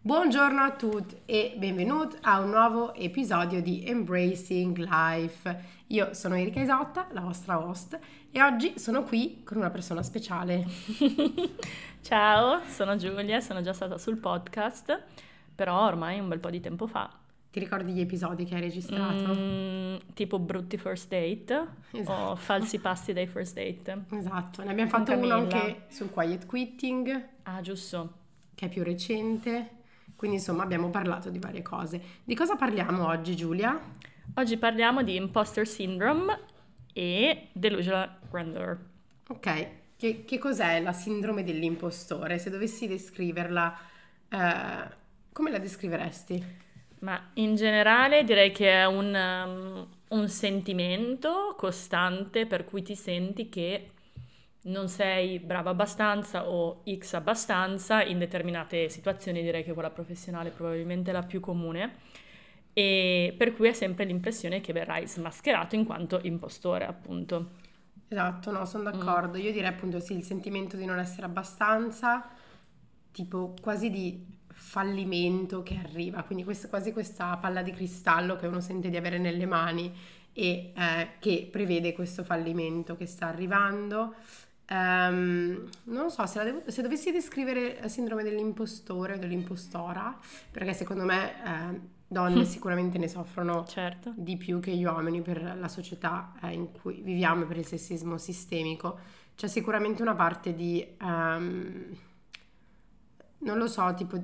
Buongiorno a tutti e benvenuti a un nuovo episodio di Embracing Life. Io sono Erika Isotta, la vostra host, e oggi sono qui con una persona speciale. Ciao, sono Giulia, sono già stata sul podcast, però ormai un bel po' di tempo fa. Ti ricordi gli episodi che hai registrato? Mm, tipo brutti first date esatto. o falsi passi dai first date. Esatto, ne abbiamo fatto uno anche sul quiet quitting. Ah, giusto. Che è più recente. Quindi insomma abbiamo parlato di varie cose. Di cosa parliamo oggi Giulia? Oggi parliamo di imposter syndrome e delusional grandeur. Ok, che, che cos'è la sindrome dell'impostore? Se dovessi descriverla, eh, come la descriveresti? Ma in generale direi che è un, um, un sentimento costante per cui ti senti che non sei brava abbastanza o X abbastanza in determinate situazioni, direi che quella professionale è probabilmente la più comune, e per cui hai sempre l'impressione che verrai smascherato in quanto impostore, appunto. Esatto, no, sono d'accordo. Mm. Io direi appunto sì, il sentimento di non essere abbastanza, tipo quasi di fallimento che arriva, quindi questa, quasi questa palla di cristallo che uno sente di avere nelle mani e eh, che prevede questo fallimento che sta arrivando. Um, non so se, devo, se, dovessi descrivere la sindrome dell'impostore o dell'impostora, perché secondo me eh, donne sicuramente ne soffrono certo. di più che gli uomini per la società eh, in cui viviamo e per il sessismo sistemico. C'è sicuramente una parte di, um, non lo so, tipo,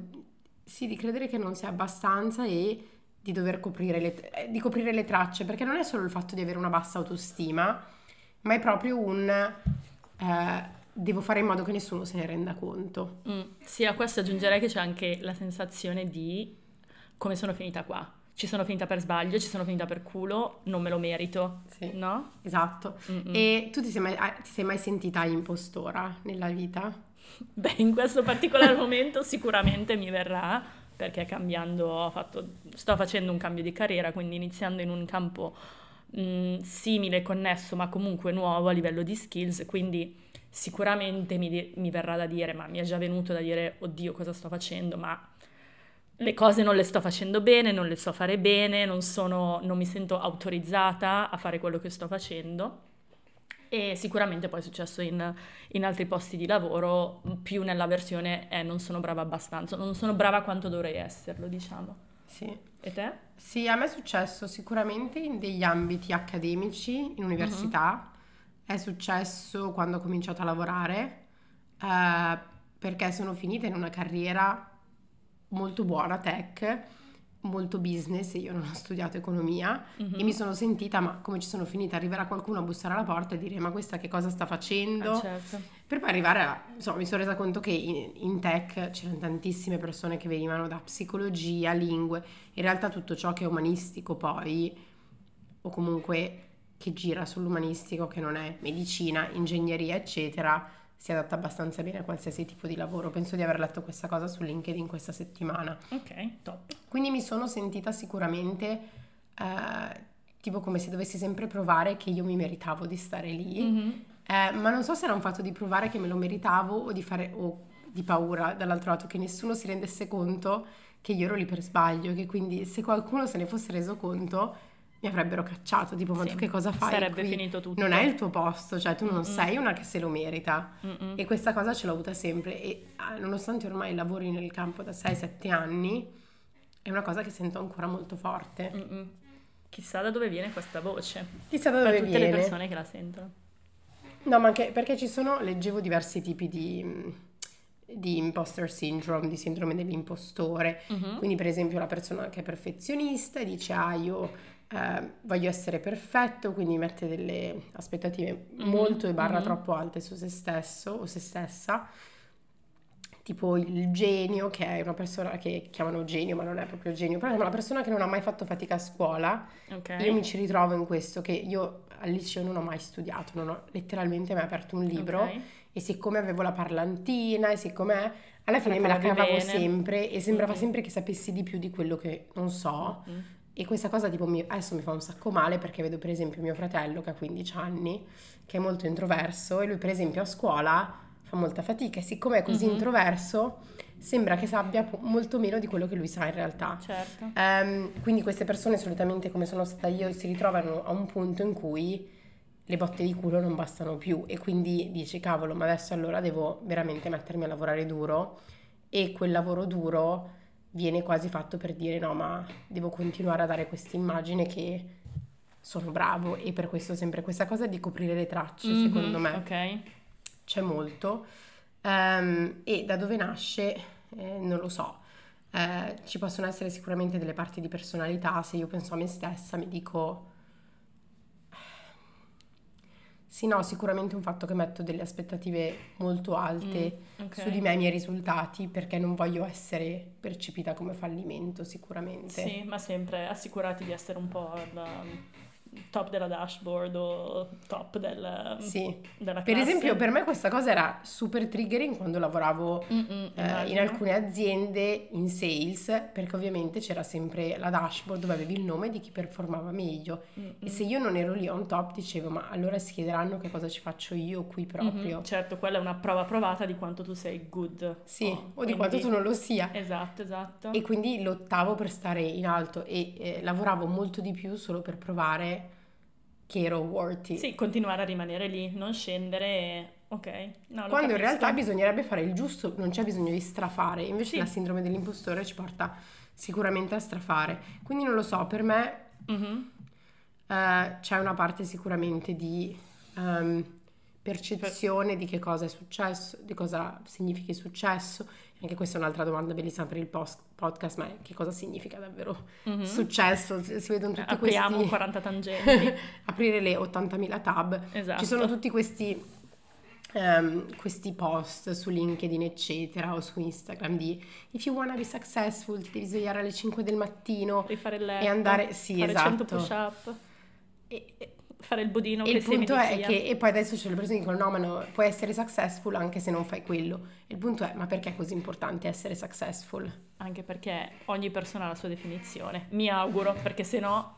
sì, di credere che non sia abbastanza e di dover coprire le, eh, di coprire le tracce, perché non è solo il fatto di avere una bassa autostima, ma è proprio un eh, devo fare in modo che nessuno se ne renda conto. Mm. Sì, a questo aggiungerei che c'è anche la sensazione di come sono finita qua. Ci sono finita per sbaglio, ci sono finita per culo, non me lo merito. Sì, no? Esatto. Mm-mm. E tu ti sei, mai, ti sei mai sentita impostora nella vita? Beh, in questo particolare momento sicuramente mi verrà perché cambiando, fatto, sto facendo un cambio di carriera, quindi iniziando in un campo mh, simile, connesso, ma comunque nuovo a livello di skills, quindi sicuramente mi, mi, verrà da dire, ma mi è già venuto da dire, oddio, cosa sto facendo, ma le cose non le sto facendo bene, non le so fare bene, non, sono, non mi sento autorizzata a fare quello che sto facendo. E sicuramente poi è successo in, in altri posti di lavoro, più nella versione eh, non sono brava abbastanza, non sono brava quanto dovrei esserlo, diciamo. Sì. E te? Sì, a me è successo sicuramente in degli ambiti accademici, in università. Uh-huh. È successo quando ho cominciato a lavorare, eh, perché sono finita in una carriera molto buona, tech, molto business, io non ho studiato economia uh-huh. e mi sono sentita, ma come ci sono finita, arriverà qualcuno a bussare alla porta e dire ma questa che cosa sta facendo? Ah, certo. Per poi arrivare a, insomma, mi sono resa conto che in, in, tech c'erano tantissime persone che venivano da psicologia, lingue, in realtà tutto ciò che è umanistico poi, o comunque che gira sull'umanistico, che non è medicina, ingegneria, eccetera, si adatta abbastanza bene a qualsiasi tipo di lavoro. Penso di aver letto questa cosa su LinkedIn questa settimana. Ok, top. Quindi mi sono sentita sicuramente eh, tipo come se dovessi sempre provare che io mi meritavo di stare lì. Mm-hmm. Eh, ma non so se era un fatto di provare che me lo meritavo o di fare o di paura dall'altro lato che nessuno si rendesse conto che io ero lì per sbaglio, che quindi se qualcuno se ne fosse reso conto mi avrebbero cacciato, tipo, ma sì, tu che cosa fai? Sarebbe qui? finito tutto. Non è il tuo posto, cioè tu non Mm-mm. sei una che se lo merita. Mm-mm. E questa cosa ce l'ho avuta sempre. E ah, nonostante ormai lavori nel campo da 6-7 anni, è una cosa che sento ancora molto forte. Mm-mm. Chissà da dove viene questa voce. Chissà da dove viene. Per tutte le persone che la sentono. No, ma anche perché ci sono, leggevo diversi tipi di di imposter syndrome, di sindrome dell'impostore. Uh-huh. Quindi, per esempio, la persona che è perfezionista e dice: Ah, io eh, voglio essere perfetto, quindi mette delle aspettative mm-hmm. molto e barra mm-hmm. troppo alte su se stesso o se stessa. Tipo il genio, che è una persona che chiamano genio, ma non è proprio genio, però è una persona che non ha mai fatto fatica a scuola. Okay. Io mi ci ritrovo in questo, che io al liceo non ho mai studiato, non ho letteralmente mai aperto un libro. Okay. E siccome avevo la parlantina, e siccome alla fine me la cavavo sempre e sembrava mm-hmm. sempre che sapessi di più di quello che non so. Mm-hmm. E questa cosa tipo mi, adesso mi fa un sacco male perché vedo per esempio mio fratello che ha 15 anni, che è molto introverso e lui per esempio a scuola fa molta fatica e siccome è così mm-hmm. introverso sembra che sappia molto meno di quello che lui sa in realtà. Certo. Um, quindi queste persone solitamente, come sono stata io, si ritrovano a un punto in cui le botte di culo non bastano più e quindi dici cavolo, ma adesso allora devo veramente mettermi a lavorare duro e quel lavoro duro viene quasi fatto per dire no, ma devo continuare a dare questa immagine che sono bravo e per questo sempre questa cosa di coprire le tracce, mm-hmm, secondo me. Ok. C'è molto. Um, e da dove nasce, eh, non lo so. Eh, ci possono essere sicuramente delle parti di personalità, se io penso a me stessa mi dico sì, no, sicuramente un fatto che metto delle aspettative molto alte mm, okay. su di me e i miei risultati perché non voglio essere percepita come fallimento, sicuramente. Sì, ma sempre assicurati di essere un po' la, top della dashboard o top del, sì. della classe. Per esempio, per me questa cosa era super triggering quando lavoravo eh, in alcune aziende in sales, perché ovviamente c'era sempre la dashboard dove avevi il nome di chi performava meglio. Mm-mm. E se io non ero lì on top, dicevo, ma allora si chiederanno che cosa ci faccio io qui proprio. Mm-hmm. Certo, quella è una prova provata di quanto tu sei good. Sì, oh, o quindi... di quanto tu non lo sia. Esatto, esatto. E quindi lottavo per stare in alto e eh, lavoravo molto di più solo per provare che ero worthy. Sì, continuare a rimanere lì, non scendere e... Ok. No, Quando in realtà bisognerebbe fare il giusto, non c'è bisogno di strafare, invece sì. la sindrome dell'impostore ci porta sicuramente a strafare. Quindi non lo so, per me mm-hmm. uh, c'è una parte sicuramente di um, percezione di che cosa è successo, di cosa significa il successo. Anche questa è un'altra domanda bellissima per il post- podcast, ma che cosa significa davvero mm-hmm. successo? Si vedono tutti Apriamo questi... 40 tangenti. aprire le 80.000 tab. Esatto. Ci sono tutti questi... Um, questi post su LinkedIn eccetera o su Instagram di if you wanna be successful ti devi svegliare alle 5 del mattino e andare sì fare esatto 100 push up e, fare il budino e il punto è che e poi adesso c'è le persone che dicono no ma no, puoi essere successful anche se non fai quello. Il punto è ma perché è così importante essere successful? Anche perché ogni persona ha la sua definizione. Mi auguro perché se no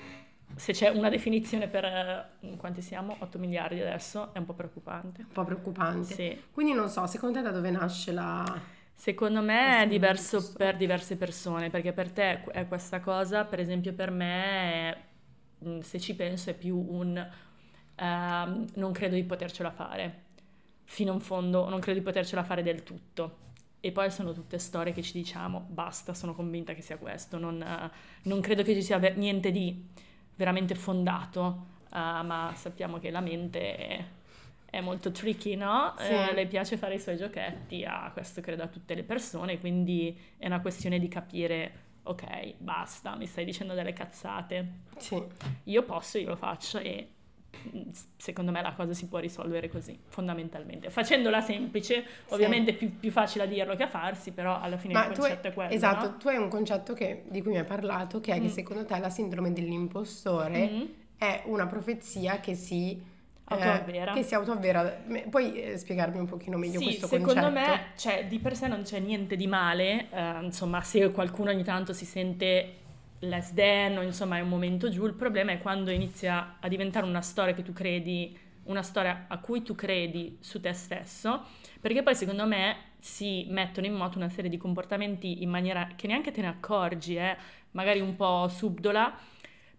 se c'è una definizione per eh, quanti siamo? 8 miliardi adesso è un po' preoccupante. Un po' preoccupante. Sì. quindi non so secondo te da dove nasce la Secondo me è diverso per diverse persone, perché per te è questa cosa, per esempio per me è se ci penso, è più un uh, non credo di potercela fare. Fino in fondo, non credo di potercela fare del tutto. E poi sono tutte storie che ci diciamo, basta, sono convinta che sia questo. Non, uh, non credo che ci sia ver- niente di veramente fondato, uh, ma sappiamo che la mente è, è molto tricky, no? Sì. Eh, le piace fare i suoi giochetti, a questo credo a tutte le persone, quindi è una questione di capire ok, basta, mi stai dicendo delle cazzate. Sì. Io posso, io lo faccio e mm, secondo me la cosa si può risolvere così, fondamentalmente. Facendola semplice, ovviamente sì. più, più, facile a dirlo che a farsi, però alla fine Ma il concetto hai, è quello. Esatto, no? tu hai un concetto che, di cui mi hai parlato, che è mm. che secondo te la sindrome dell'impostore mm. è una profezia che si autoavvera. Eh, che si autoavvera. Puoi eh, spiegarmi un pochino meglio sì, questo secondo concetto? Secondo me, cioè, di per sé non c'è niente di male, eh, insomma, se qualcuno ogni tanto si sente less than o insomma è un momento giù, il problema è quando inizia a diventare una storia che tu credi, una storia a cui tu credi su te stesso, perché poi secondo me si mettono in moto una serie di comportamenti in maniera che neanche te ne accorgi, eh, magari un po' subdola,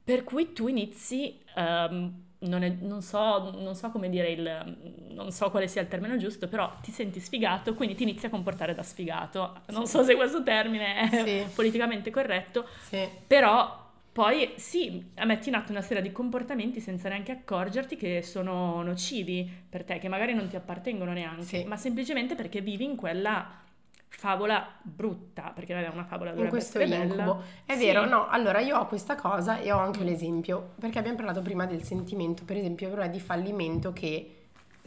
per cui tu inizi... Um, non, è, non, so, non, so, come dire il, non so quale sia il termine giusto, però ti senti sfigato, quindi ti inizi a comportare da sfigato. Non so se questo termine è sì. politicamente corretto, sì. però poi sì, metti in atto una serie di comportamenti senza neanche accorgerti che sono nocivi per te, che magari non ti appartengono neanche, sì. ma semplicemente perché vivi in quella favola brutta, perché è una favola in questo incubo. È sì. vero, no, allora io ho questa cosa e ho anche l'esempio, perché abbiamo parlato prima del sentimento, per esempio, però di fallimento che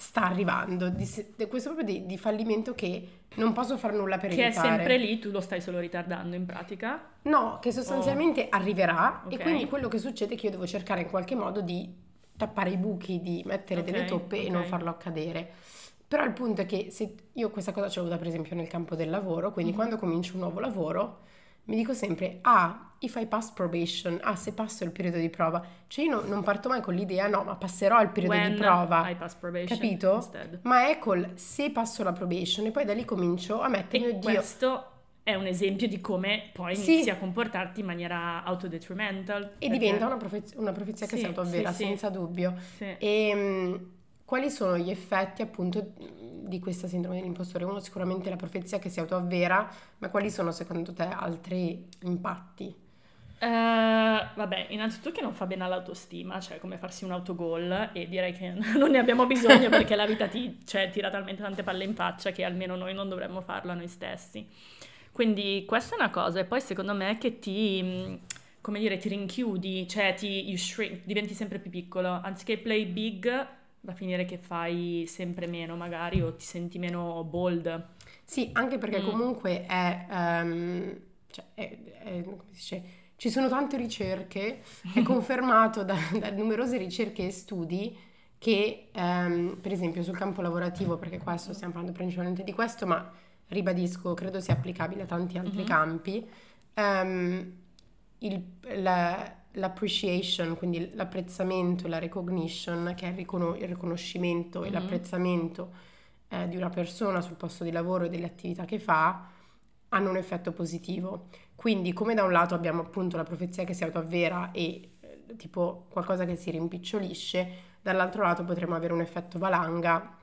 sta arrivando, di, questo proprio di, di, fallimento che non posso fare nulla per che evitare. Che è sempre lì, tu lo stai solo ritardando in pratica? No, che sostanzialmente oh. arriverà okay. e quindi quello che succede è che io devo cercare in qualche modo di tappare i buchi, di mettere okay. delle toppe okay. e non farlo accadere. Però il punto è che se io questa cosa ce l'ho avuta per esempio nel campo del lavoro, quindi mm-hmm. quando comincio un nuovo lavoro mi dico sempre, ah, if I pass probation, ah, se passo il periodo di prova. Cioè io no, non parto mai con l'idea, no, ma passerò il periodo When di prova. I pass probation capito? Instead. Ma è col se passo la probation e poi da lì comincio a mettermi, e oddio. questo è un esempio di come poi Sì. inizi a comportarti in maniera autodetrimental. E perché- diventa una, profezia, una profezia che Sì, si autoavvera, sì, senza dubbio. Sì. E mh, quali sono gli effetti appunto di questa sindrome dell'impostore? Uno sicuramente la profezia che si autoavvera, ma quali sono secondo te altri impatti? Eh, vabbè, innanzitutto che non fa bene all'autostima, cioè come farsi un autogol e direi che non ne abbiamo bisogno perché la vita ti cioè, tira talmente tante palle in faccia che almeno noi non dovremmo farlo a noi stessi. Quindi questa è una cosa e poi secondo me che ti, come dire, ti rinchiudi, cioè ti you shrink, diventi sempre più piccolo, anziché play big va a finire che fai sempre meno magari o ti senti meno bold. Sì, anche perché Mm. comunque è, ehm, cioè, è- è- come si dice, ci sono tante ricerche, è confermato da, da numerose ricerche e studi che, ehm, per esempio, sul campo lavorativo, perché questo stiamo parlando principalmente di questo, ma ribadisco, credo sia applicabile a tanti altri Mhm. campi, ehm, il- la- l'appreciation, quindi l'apprezzamento, la recognition, che è il, ricono- il riconoscimento e Mhm. l'apprezzamento eh, di una persona sul posto di lavoro e delle attività che fa, hanno un effetto positivo. Quindi, come da un lato abbiamo appunto la profezia che si autoavvera e eh, tipo qualcosa che si rimpicciolisce, dall'altro lato potremmo avere un effetto valanga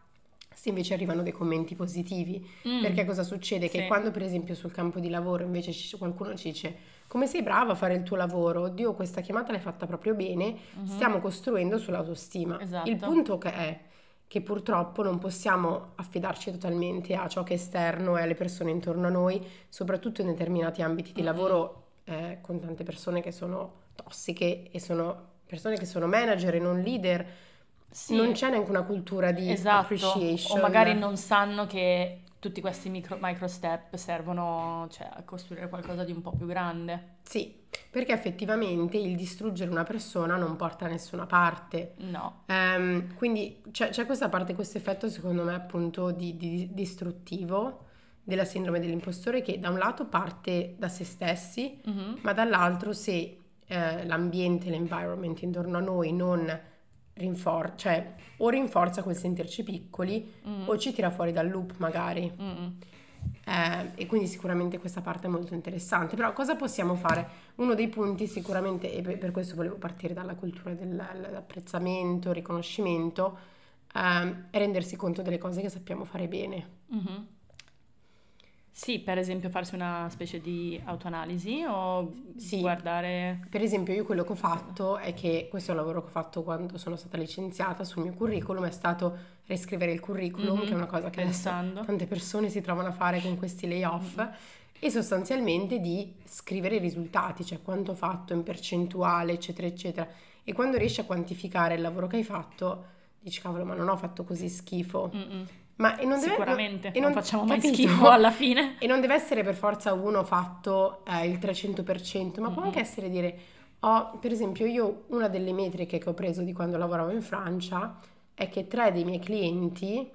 se invece arrivano dei commenti positivi. Mm. Perché cosa succede? Che Sì. quando per esempio sul campo di lavoro invece qualcuno ci dice come sei brava a fare il tuo lavoro, oddio questa chiamata l'hai fatta proprio bene, Mhm. stiamo costruendo sull'autostima. Esatto. Il punto che è che purtroppo non possiamo affidarci totalmente a ciò che è esterno e alle persone intorno a noi, soprattutto in determinati ambiti di Mhm. lavoro eh, con tante persone che sono tossiche e sono persone che sono manager e non leader. Sì. Non c'è neanche una cultura di Esatto, appreciation. o magari non sanno che tutti questi micro, micro step servono cioè, a costruire qualcosa di un po' più grande. Sì, perché effettivamente il distruggere una persona non porta da nessuna parte. No. Ehm, quindi c'è, c'è questa parte, questo effetto secondo me appunto di, di distruttivo della sindrome dell'impostore che da un lato parte da se stessi, Mhm. ma dall'altro se eh, l'ambiente, l'environment intorno a noi non rinforza, cioè o rinforza quel sentirci piccoli Mm. o ci tira fuori dal loop magari. Eh, e quindi sicuramente questa parte è molto interessante. Però cosa possiamo fare? Uno dei punti sicuramente, e per questo volevo partire dalla cultura dell'apprezzamento, riconoscimento, ehm, è rendersi conto delle cose che sappiamo fare bene. Mhm. Sì, per esempio farsi una specie di autoanalisi o Sì. guardare... Per esempio, io quello che ho fatto è che questo è un lavoro che ho fatto quando sono stata licenziata sul mio curriculum, è stato riscrivere il curriculum, Mhm. che è una cosa che Pensando. tante persone si trovano a fare con questi layoff e sostanzialmente di scrivere i risultati, cioè quanto ho fatto in percentuale, eccetera, eccetera. E quando riesci a quantificare il lavoro che hai fatto, dici cavolo, ma non ho fatto così schifo. Mm-mm. Ma e non deve, Sicuramente, e non facciamo mai capito? schifo alla fine. E non deve essere per forza uno fatto eh, il 300%, ma può Mhm. anche essere dire, ho, per esempio io una delle metriche che ho preso di quando lavoravo in Francia è che tre dei miei clienti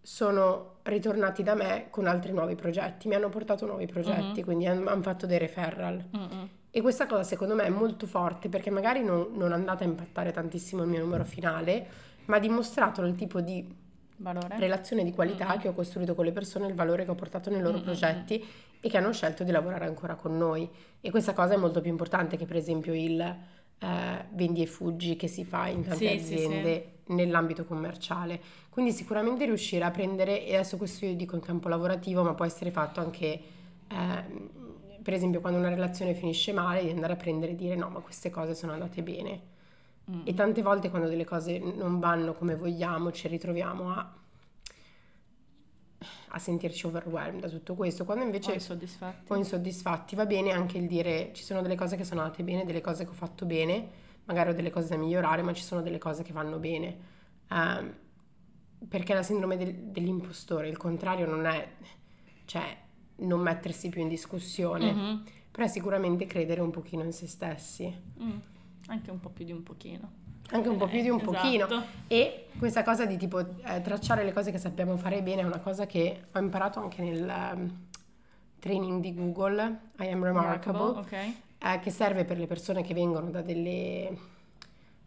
sono ritornati da me con altri nuovi progetti, mi hanno portato nuovi progetti, Mhm. quindi hanno fatto dei referral. Mm-mm. E questa cosa secondo me è molto forte perché magari non, non è andata a impattare tantissimo il mio numero finale, ma ha dimostrato il tipo di Valore? relazione di qualità Mm-mm. che ho costruito con le persone, il valore che ho portato nei loro Mm-mm. progetti e che hanno scelto di lavorare ancora con noi. E questa cosa è molto più importante che per esempio il eh, vendi e fuggi che si fa in tante Sì, sì, aziende nell'ambito commerciale. Quindi sicuramente riuscire a prendere, e adesso questo io dico in campo lavorativo, ma può essere fatto anche... ehm, per esempio quando una relazione finisce male, di andare a prendere e dire no, ma queste cose sono andate bene. Mm. E tante volte quando delle cose non vanno come vogliamo, ci ritroviamo a, a sentirci overwhelmed da tutto questo, quando invece Poi soddisfatti. o insoddisfatti va bene anche il dire ci sono delle cose che sono andate bene, delle cose che ho fatto bene, magari ho delle cose da migliorare, ma ci sono delle cose che vanno bene. Ehm, perché la sindrome del- dell'impostore, il contrario non è, cioè, non mettersi più in discussione, Mhm. però è sicuramente credere un pochino in se stessi. Mm. Anche un po' più di un pochino. Anche un po' più di un Eh, pochino. esatto. E questa cosa di tipo eh, tracciare le cose che sappiamo fare bene è una cosa che ho imparato anche nel ehm, training di Google, I am remarkable, Ok. eh, che serve per le persone che vengono da delle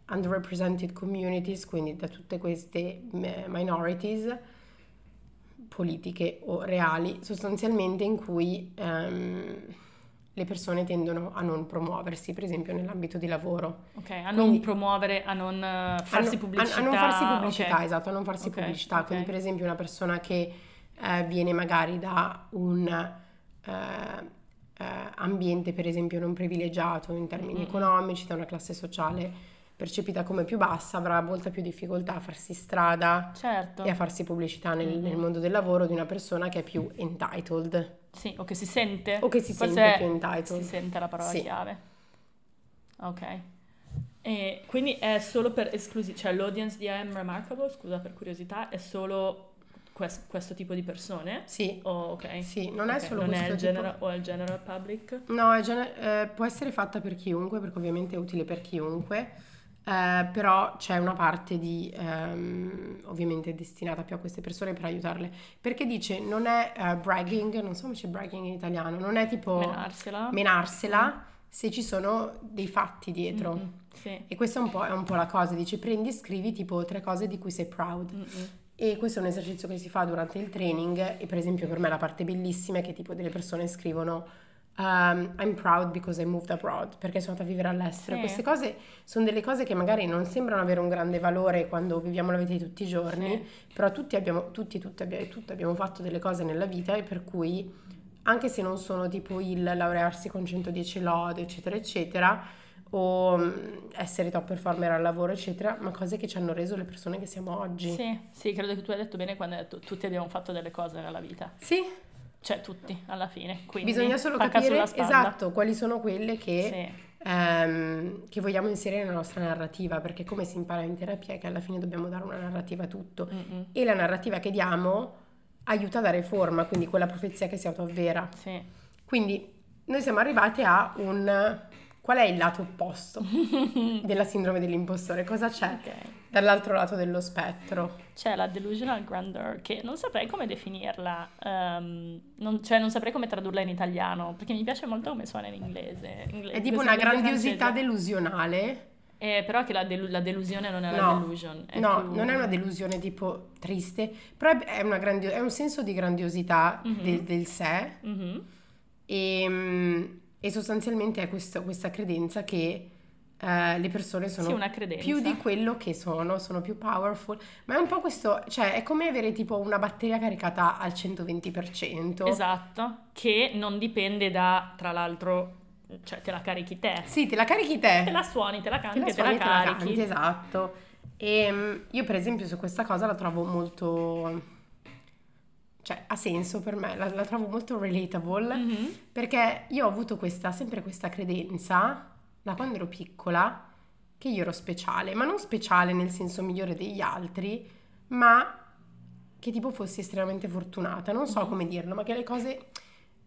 underrepresented communities, quindi da tutte queste minorities, politiche o reali, sostanzialmente in cui ehm, le persone tendono a non promuoversi, per esempio nell'ambito di lavoro. Ok, a non Quindi- promuovere, a non eh, farsi a, pubblicità. a non farsi pubblicità, ok. esatto, a non farsi Ok, pubblicità. Quindi, per esempio, una persona che eh, viene magari da un eh, eh, ambiente, per esempio, non privilegiato in termini Mm-mm. economici, da una classe sociale percepita come più bassa, avrà molta più difficoltà a farsi strada Certo. e a farsi pubblicità nel, Mm-mm. nel mondo del lavoro di una persona che è più entitled Sì, o che si sente. o che si Forse sente più entitled. Si sente la parola Sì. chiave. Ok. E quindi è solo per esclusivi, cioè l'audience di I Am Remarkable, scusa per curiosità, è solo quest- questo tipo di persone? Sì, O ok. sì, non è Ok, solo non questo è il tipo- general, o è il general public? No, è gene- eh, può essere fatta per chiunque, perché ovviamente è utile per chiunque, eh, però c'è una parte di, ehm, ovviamente destinata più a queste persone per aiutarle, perché dice non è eh, bragging, non so come c'è bragging in italiano, non è tipo Menarsela? menarsela se ci sono dei fatti dietro. Mm-mm, Sì. E questa è un, po', è un po' la cosa, dice prendi e scrivi tipo tre cose di cui sei proud. Mm-mm. E questo è un esercizio che si fa durante il training e per esempio per me la parte bellissima è che tipo delle persone scrivono um, I'm proud because I moved abroad perché sono andata a vivere all'estero. Sì. Queste cose sono delle cose che magari non sembrano avere un grande valore quando viviamo la vita di tutti i giorni, Sì. però tutti abbiamo, tutti, tutti, abbiamo, tutti abbiamo fatto delle cose nella vita e per cui anche se non sono tipo il laurearsi con 110 lode eccetera eccetera o mm, essere top performer al lavoro eccetera, ma cose che ci hanno reso le persone che siamo oggi. Sì, sì, credo che tu hai detto bene quando hai detto tutti abbiamo fatto delle cose nella vita. Sì, Cioè tutti, alla fine. Quindi, Bisogna solo capire esatto quali sono quelle che, Sì. ehm, che vogliamo inserire nella nostra narrativa, perché come si impara in terapia è che alla fine dobbiamo dare una narrativa a tutto Mm-mm. e la narrativa che diamo aiuta a dare forma, quindi quella profezia che si autoavvera. Sì. Quindi noi siamo arrivati a un qual è il lato opposto della sindrome dell'impostore? Cosa c'è Ok. dall'altro lato dello spettro? C'è la delusional grandeur che non saprei come definirla, ehm, non, cioè non saprei come tradurla in italiano, perché mi piace molto come suona in inglese. ingle- È tipo una grandiosità francese. delusionale. Eh, però che la, delu- la delusione non è la No, delusion. È no, più- non è una delusione tipo triste, però è, una grandio- è un senso di grandiosità Mhm. del, del sé Mhm. e, mm, e sostanzialmente è questo- questa credenza che eh, le persone sono Sì, più di quello che sono, sono più powerful, ma è un po' questo, cioè è come avere tipo una batteria caricata al 120%. Esatto, che non dipende da, tra l'altro, cioè te la carichi te. Sì, te la carichi te. Te la suoni, te la canti, Te la te suoni la e te la carichi. canti, esatto. E mm, io per esempio su questa cosa la trovo molto... cioè ha senso per me, la, la trovo molto relatable Mhm. perché io ho avuto questa, sempre questa credenza da quando ero piccola che io ero speciale, ma non speciale nel senso migliore degli altri, ma che tipo fossi estremamente fortunata, non so Mhm. come dirlo, ma che le cose,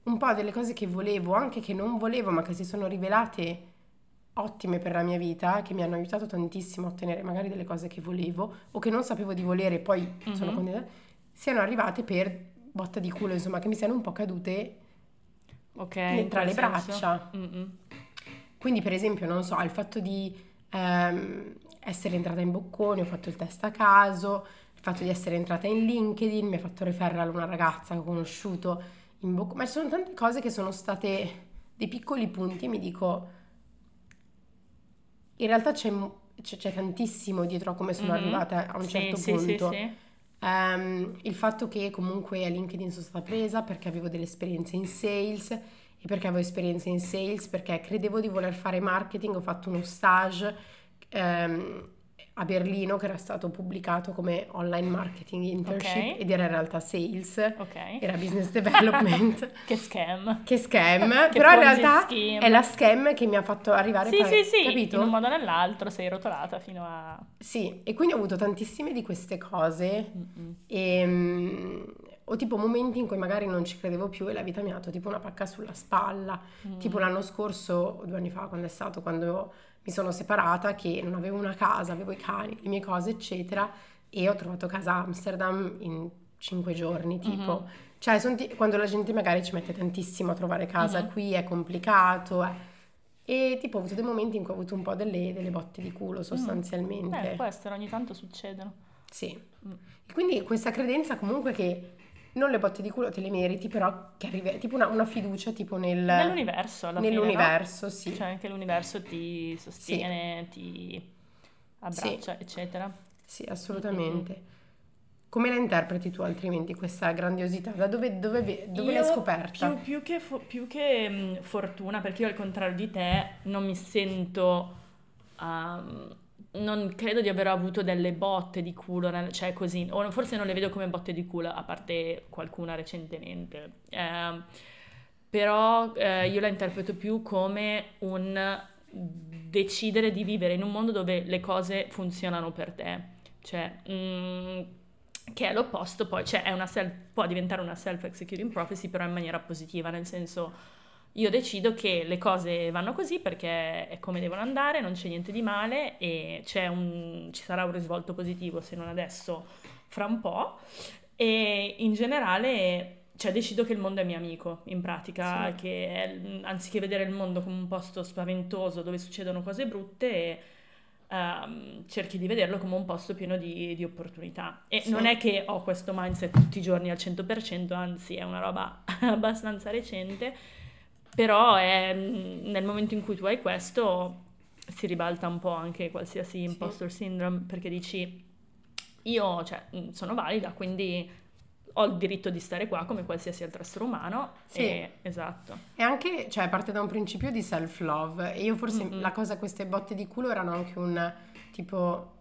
un po' delle cose che volevo, anche che non volevo, ma che si sono rivelate ottime per la mia vita, che mi hanno aiutato tantissimo a ottenere magari delle cose che volevo o che non sapevo di volere poi sono Mhm. contenta, siano arrivate per botta di culo, insomma, che mi siano un po' cadute Ok. Ne- in tra le senso. braccia. Mm-mm. Quindi, per esempio, non so, il fatto di ehm, essere entrata in Bocconi, ho fatto il test a caso, il fatto di essere entrata in LinkedIn, mi ha fatto referral una ragazza che ho conosciuto in Bocconi, ma ci sono tante cose che sono state dei piccoli punti e mi dico, in realtà c'è, c'è- c'è tantissimo dietro a come sono Mhm. arrivata a un Sì, certo sì, punto. Sì, sì, Ehm, il fatto che comunque a LinkedIn sono stata presa perché avevo delle esperienze in sales e perché avevo esperienze in sales, perché credevo di voler fare marketing, ho fatto uno stage ehm, a Berlino che era stato pubblicato come online marketing internship Ok. ed era in realtà sales, Ok. era business development. Che scam. Che scam, Che però in realtà scheme. è la scam che mi ha fatto arrivare Sì, poi, sì, sì, capito? in un modo o nell'altro sei rotolata fino a... Sì, e quindi ho avuto tantissime di queste cose Mm-mm. e, mm, o tipo momenti in cui magari non ci credevo più e la vita mi ha dato tipo una pacca sulla spalla. Mm. Tipo l'anno scorso, due anni fa, quando è stato, quando mi sono separata, che non avevo una casa, avevo i cani, le mie cose, eccetera, e ho trovato casa a Amsterdam in cinque giorni, tipo. Mhm. Cioè, ti- quando la gente magari ci mette tantissimo a trovare casa, Mhm. qui è complicato, eh. E tipo ho avuto dei momenti in cui ho avuto un po' delle, delle botte di culo sostanzialmente. Eh, può essere, ogni tanto succedono. Sì. Mm. Quindi questa credenza comunque che non le botte di culo te le meriti, però che arrivi, tipo una, una fiducia tipo nel, nell'universo alla nell'universo, fine, sì. Cioè anche l'universo ti sostiene, sì. ti abbraccia, sì. eccetera. Sì, assolutamente. Mm-hmm. Come la interpreti tu altrimenti questa grandiosità? Da dove, dove, dove l'hai scoperta? Più, più che, più che mh, fortuna, perché io al contrario di te non mi sento... Um, non credo di aver avuto delle botte di culo, cioè così, o forse non le vedo come botte di culo, a parte qualcuna recentemente. Eh, però eh, io la interpreto più come un decidere di vivere in un mondo dove le cose funzionano per te. Cioè, mh, mm, che è l'opposto poi, cioè self, può diventare una self-executing prophecy però in maniera positiva, nel senso io decido che le cose vanno così perché è come devono andare, non c'è niente di male e un, ci sarà un risvolto positivo se non adesso, fra un po'. E in generale cioè decido che il mondo è mio amico, in pratica, sì. che è, anziché vedere il mondo come un posto spaventoso dove succedono cose brutte, um, cerchi di vederlo come un posto pieno di, di opportunità. E sì. non è che ho questo mindset tutti i giorni al 100%, anzi è una roba abbastanza recente, però è, nel momento in cui tu hai questo si ribalta un po' anche qualsiasi impostor sì. syndrome, perché dici io cioè, sono valida, quindi ho il diritto di stare qua come qualsiasi altro essere umano. Sì. E, esatto. E anche, cioè, parte da un principio di self-love. E io forse mm-hmm. la cosa, queste botte di culo erano anche un tipo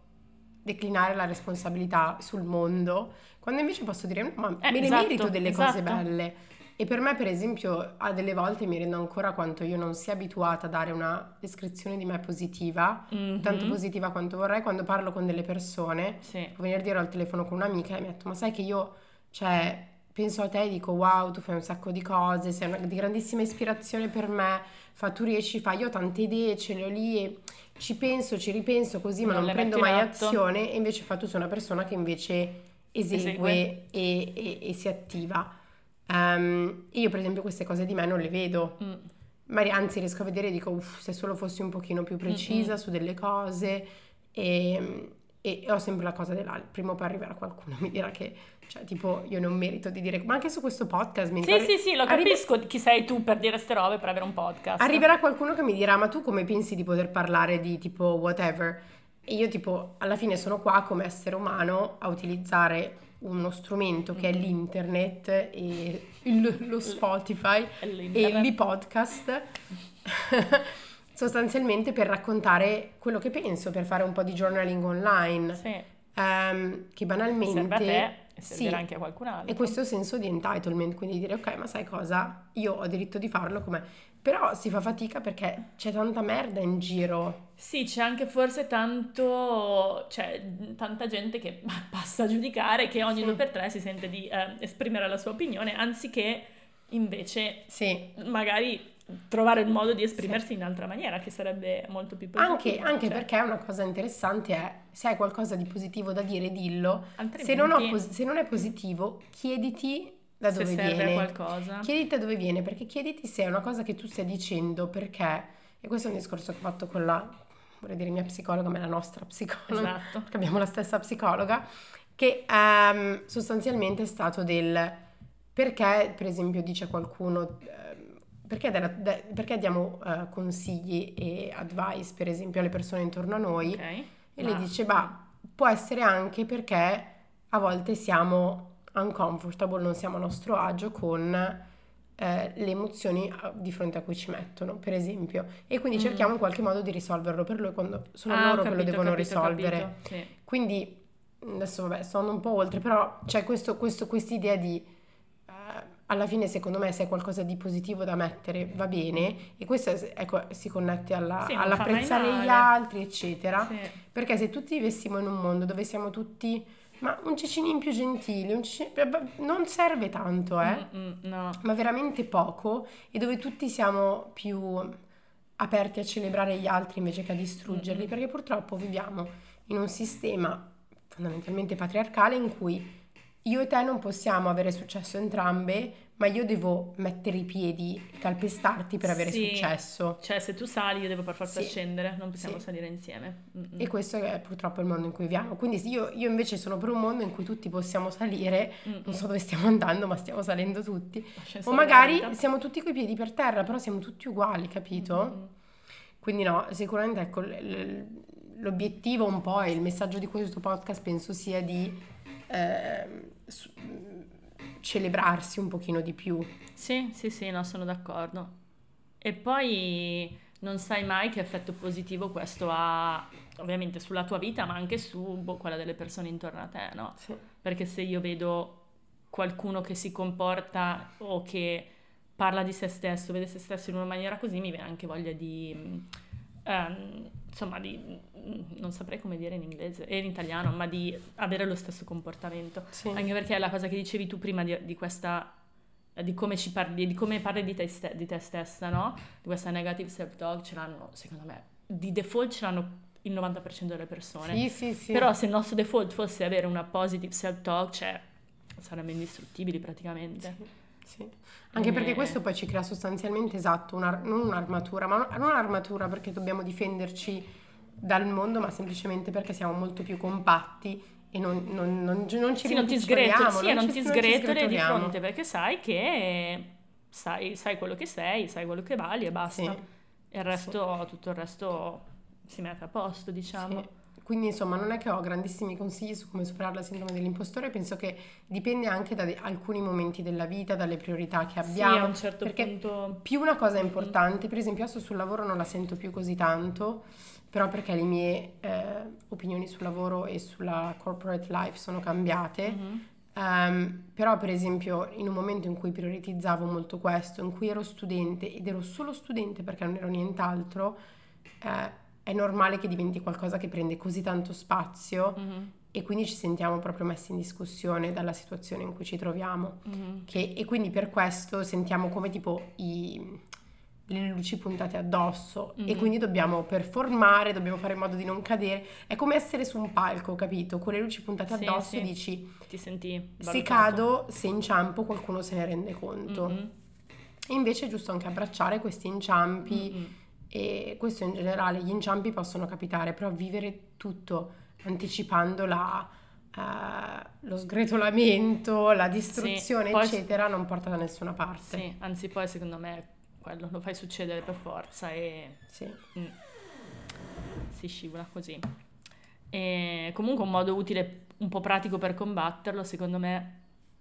declinare la responsabilità sul mondo, quando invece posso dire, no, ma eh, me esatto, ne merito delle esatto. cose belle. E per me, per esempio, a delle volte mi rendo ancora quanto io non sia abituata a dare una descrizione di me positiva, mm-hmm. tanto positiva quanto vorrei, quando parlo con delle persone. Sì. Venerdì ero al telefono con un'amica e mi ha detto, ma sai che io cioè, penso a te e dico wow, tu fai un sacco di cose, sei una di grandissima ispirazione per me, fa, tu riesci, fai, io ho tante idee, ce le ho lì e ci penso, ci ripenso così, ma non, non prendo mai azione e invece fa, tu sei una persona che invece esegue, esegue. E, e, e, si attiva. Um, io per esempio queste cose di me non le vedo. Mm. Ma anzi riesco a vedere e dico uff se solo fossi un pochino più precisa Mm-mm. su delle cose e, e, ho sempre la cosa dell'altro prima o poi arriverà qualcuno mi dirà che cioè, tipo, io non merito di dire... Ma anche su questo podcast mi Sì, pare... sì, sì, lo capisco Arriva... chi sei tu per dire ste robe, per avere un podcast. Arriverà qualcuno che mi dirà, ma tu come pensi di poter parlare di tipo whatever? E io tipo, alla fine sono qua come essere umano a utilizzare uno strumento che è mm. l'internet e il, lo Spotify e i podcast sostanzialmente per raccontare quello che penso, per fare un po' di journaling online. Sì. Um, che banalmente... Serve a te e servirà sì, anche a qualcun altro. E questo senso di entitlement, quindi dire ok, ma sai cosa? Io ho diritto di farlo come... Però si fa fatica perché c'è tanta merda in giro. Sì, c'è anche forse tanto, cioè, tanta gente che passa a giudicare che ogni sì. due per tre si sente di eh, esprimere la sua opinione, anziché invece sì. magari trovare il modo di esprimersi sì. in altra maniera, che sarebbe molto più positivo. Anche, anche cioè. perché una cosa interessante è, se hai qualcosa di positivo da dire, dillo. Se non, pos- se non, è positivo, chiediti da dove se viene. qualcosa. Chiediti da dove viene, perché chiediti se è una cosa che tu stai dicendo, perché... E questo è un discorso che ho fatto con la, vorrei dire mia psicologa, ma è la nostra psicologa, esatto. perché abbiamo la stessa psicologa, che um, sostanzialmente è stato del... Perché, per esempio, dice qualcuno perché, della, de, perché diamo uh, consigli e advice, per esempio, alle persone intorno a noi? Okay. E lei dice, bah, può essere anche perché a volte siamo uncomfortable, non siamo a nostro agio con eh, le emozioni di fronte a cui ci mettono, per esempio. E quindi mm. cerchiamo in qualche modo di risolverlo per loro quando sono ah, loro capito, che lo devono capito, risolvere. Capito, sì. Quindi, adesso vabbè, sto andando un po' oltre, però c'è questa idea di alla fine secondo me se è qualcosa di positivo da mettere va bene e questo ecco, si connette alla, sì, all'apprezzare gli altri eccetera sì. perché se tutti vivessimo in un mondo dove siamo tutti ma un cecinin più gentile un cecinin, non serve tanto eh Mm-mm, no. ma veramente poco e dove tutti siamo più aperti a celebrare gli altri invece che a distruggerli Mm-mm. perché purtroppo viviamo in un sistema fondamentalmente patriarcale in cui io e te non possiamo avere successo entrambe, ma io devo mettere i piedi, calpestarti per avere Sì. successo. Cioè, se tu sali, io devo per forza Sì. scendere, non possiamo Sì. salire insieme. Mm-mm. E questo è purtroppo il mondo in cui viviamo. Quindi io, io invece sono per un mondo in cui tutti possiamo salire, Mm-mm. non so dove stiamo andando, ma stiamo salendo tutti. O magari siamo tutti coi piedi per terra, però siamo tutti uguali, capito? Mm-mm. Quindi no, sicuramente ecco, l'obiettivo un po' e il messaggio di questo podcast penso sia di ehm, su- celebrarsi un pochino di più. Sì, sì, sì, no, sono d'accordo. E poi non sai mai che effetto positivo questo ha, ovviamente, sulla tua vita, ma anche su boh, quella delle persone intorno a te, no? Sì. Perché se io vedo qualcuno che si comporta o che parla di se stesso, vede se stesso in una maniera così, mi viene anche voglia di, ehm, insomma, di, non saprei come dire in inglese e in italiano, ma di avere lo stesso comportamento. Sì. Anche perché è la cosa che dicevi tu prima di, di questa, di come ci parli, di come parli di te, ste- di te stessa, no? Di questa negative self-talk ce l'hanno, secondo me, di default ce l'hanno il 90% delle persone. Sì, sì, sì. Però se il nostro default fosse avere una positive self-talk, cioè saremmo indistruttibili praticamente. Sì. Anche perché Eh. questo poi ci crea sostanzialmente, esatto, una- non un'armatura, ma non non un'armatura perché dobbiamo difenderci dal mondo, ma semplicemente perché siamo molto più compatti e non, non, non, non ci Sì, non ti sgretoli, sì, non ci- ti sgretoli di fronte perché sai che sai, sai quello che sei, sai quello che vali e basta. Sì, E il resto, tutto il resto si mette a posto, diciamo. sì. Quindi insomma non è che ho grandissimi consigli su come superare la sindrome dell'impostore, penso che dipende anche da de- alcuni momenti della vita, dalle priorità che Sì, abbiamo. a un certo perché punto... Più una cosa importante, per esempio adesso sul lavoro non la sento più così tanto, però perché le mie eh, opinioni sul lavoro e sulla corporate life sono cambiate. Mhm. Ehm, però per esempio in un momento in cui prioritizzavo molto questo, in cui ero studente ed ero solo studente perché non ero nient'altro, eh, è normale che diventi qualcosa che prende così tanto spazio Mhm, e quindi ci sentiamo proprio messi in discussione dalla situazione in cui ci troviamo. mhm. Che- e quindi per questo sentiamo come tipo i- le luci puntate addosso e Mhm. quindi dobbiamo performare, dobbiamo fare in modo di non cadere. È come essere su un palco, capito? Con le luci puntate Sì, addosso sì. dici Ti senti se valutato. cado, se inciampo qualcuno se ne rende conto. Mhm, E invece è giusto anche abbracciare questi inciampi mhm. E questo in generale, gli inciampi possono capitare, però vivere tutto anticipando la, eh, lo sgretolamento, la distruzione, Sì, eccetera, non porta da nessuna parte. Sì, anzi poi secondo me quello lo fai succedere per forza e Sì. mm, si scivola così. E comunque un modo utile, un po' pratico per combatterlo, secondo me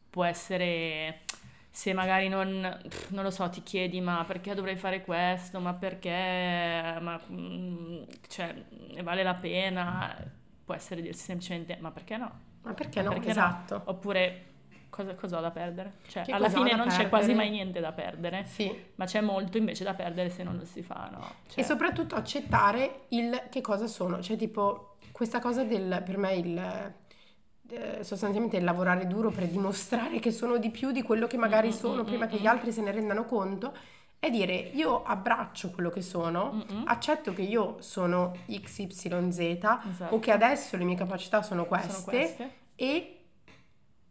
può essere se magari non, pff, non lo so, ti chiedi ma perché dovrei fare questo, ma perché, ma mm, cioè, ne vale la pena, può essere dirsi semplicemente ma perché no? Ma perché no? Perché no? esatto. Oppure cosa, cosa ho da perdere? Cioè, Che alla fine non c'è quasi perdere? mai niente da perdere, Sì. ma c'è molto invece da perdere se non lo si fa, no? Cioè, E soprattutto accettare il che cosa sono, cioè tipo questa cosa del, per me il, eh, sostanzialmente lavorare duro per dimostrare che sono di più di quello che magari Mm, mm, sono prima mm, che gli altri se ne rendano conto, è dire io abbraccio quello che sono, Mm-mm. accetto che io sono XYZ Esatto. o che adesso le mie capacità sono queste, sono queste. e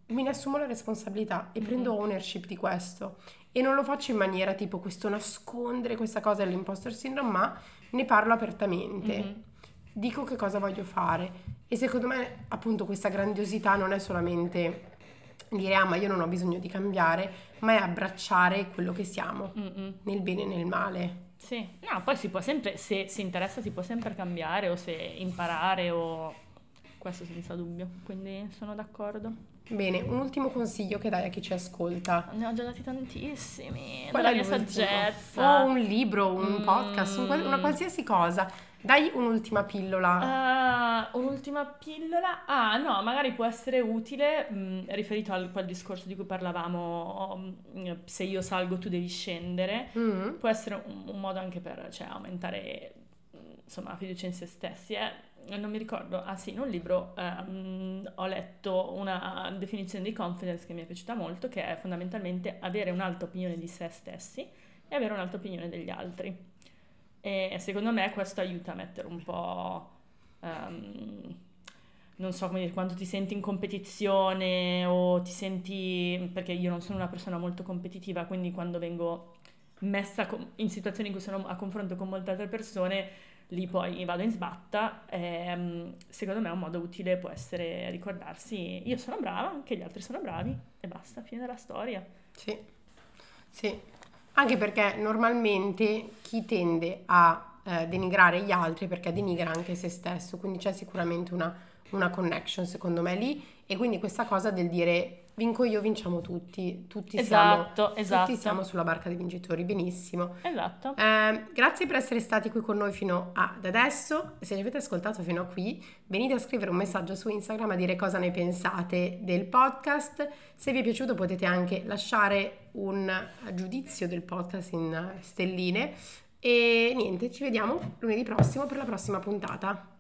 me ne assumo la responsabilità e Mhm. prendo ownership di questo. E non lo faccio in maniera tipo questo nascondere questa cosa dell'imposter syndrome, ma ne parlo apertamente. Dico che cosa voglio fare. E secondo me, appunto, questa grandiosità non è solamente dire ah, ma io non ho bisogno di cambiare, ma è abbracciare quello che siamo, Mm-mm. nel bene e nel male. Sì, no, poi si può sempre, se si interessa si può sempre cambiare o se imparare o questo senza dubbio, quindi sono d'accordo. Bene, un ultimo consiglio che dai a chi ci ascolta. Ne ho già dati tantissimi, Qual è mia saggezza. O un libro, un Mm. podcast, una qualsiasi cosa. Dai un'ultima pillola. Ah, un'ultima pillola. Ah, no, magari può essere utile, mh, riferito al quel discorso di cui parlavamo, mh, se io salgo tu devi scendere. Mm. Può essere un, un modo anche per cioè, aumentare mh, insomma, la fiducia in se stessi. eh. Non mi ricordo, ah sì, in un libro ehm, ho letto una definizione di confidence che mi è piaciuta molto, che è fondamentalmente avere un'alta opinione di se stessi e avere un'alta opinione degli altri. E secondo me questo aiuta a mettere un po', ehm, non so come dire, quando ti senti in competizione o ti senti, perché io non sono una persona molto competitiva, quindi quando vengo messa in situazioni in cui sono a confronto con molte altre persone, lì poi vado in sbatta. E, secondo me un modo utile può essere ricordarsi io sono brava, anche gli altri sono bravi e basta, fine della storia. Sì, sì. Anche perché normalmente chi tende a eh, denigrare gli altri perché denigra anche se stesso, quindi c'è sicuramente una, una connection secondo me lì e quindi questa cosa del dire vinco io, vinciamo tutti, tutti, esatto, siamo, esatto. tutti siamo sulla barca dei vincitori, benissimo. Esatto. Eh, grazie per essere stati qui con noi fino ad adesso, se ci avete ascoltato fino a qui, venite a scrivere un messaggio su Instagram a dire cosa ne pensate del podcast, se vi è piaciuto potete anche lasciare un giudizio del podcast in stelline e niente, ci vediamo lunedì prossimo per la prossima puntata.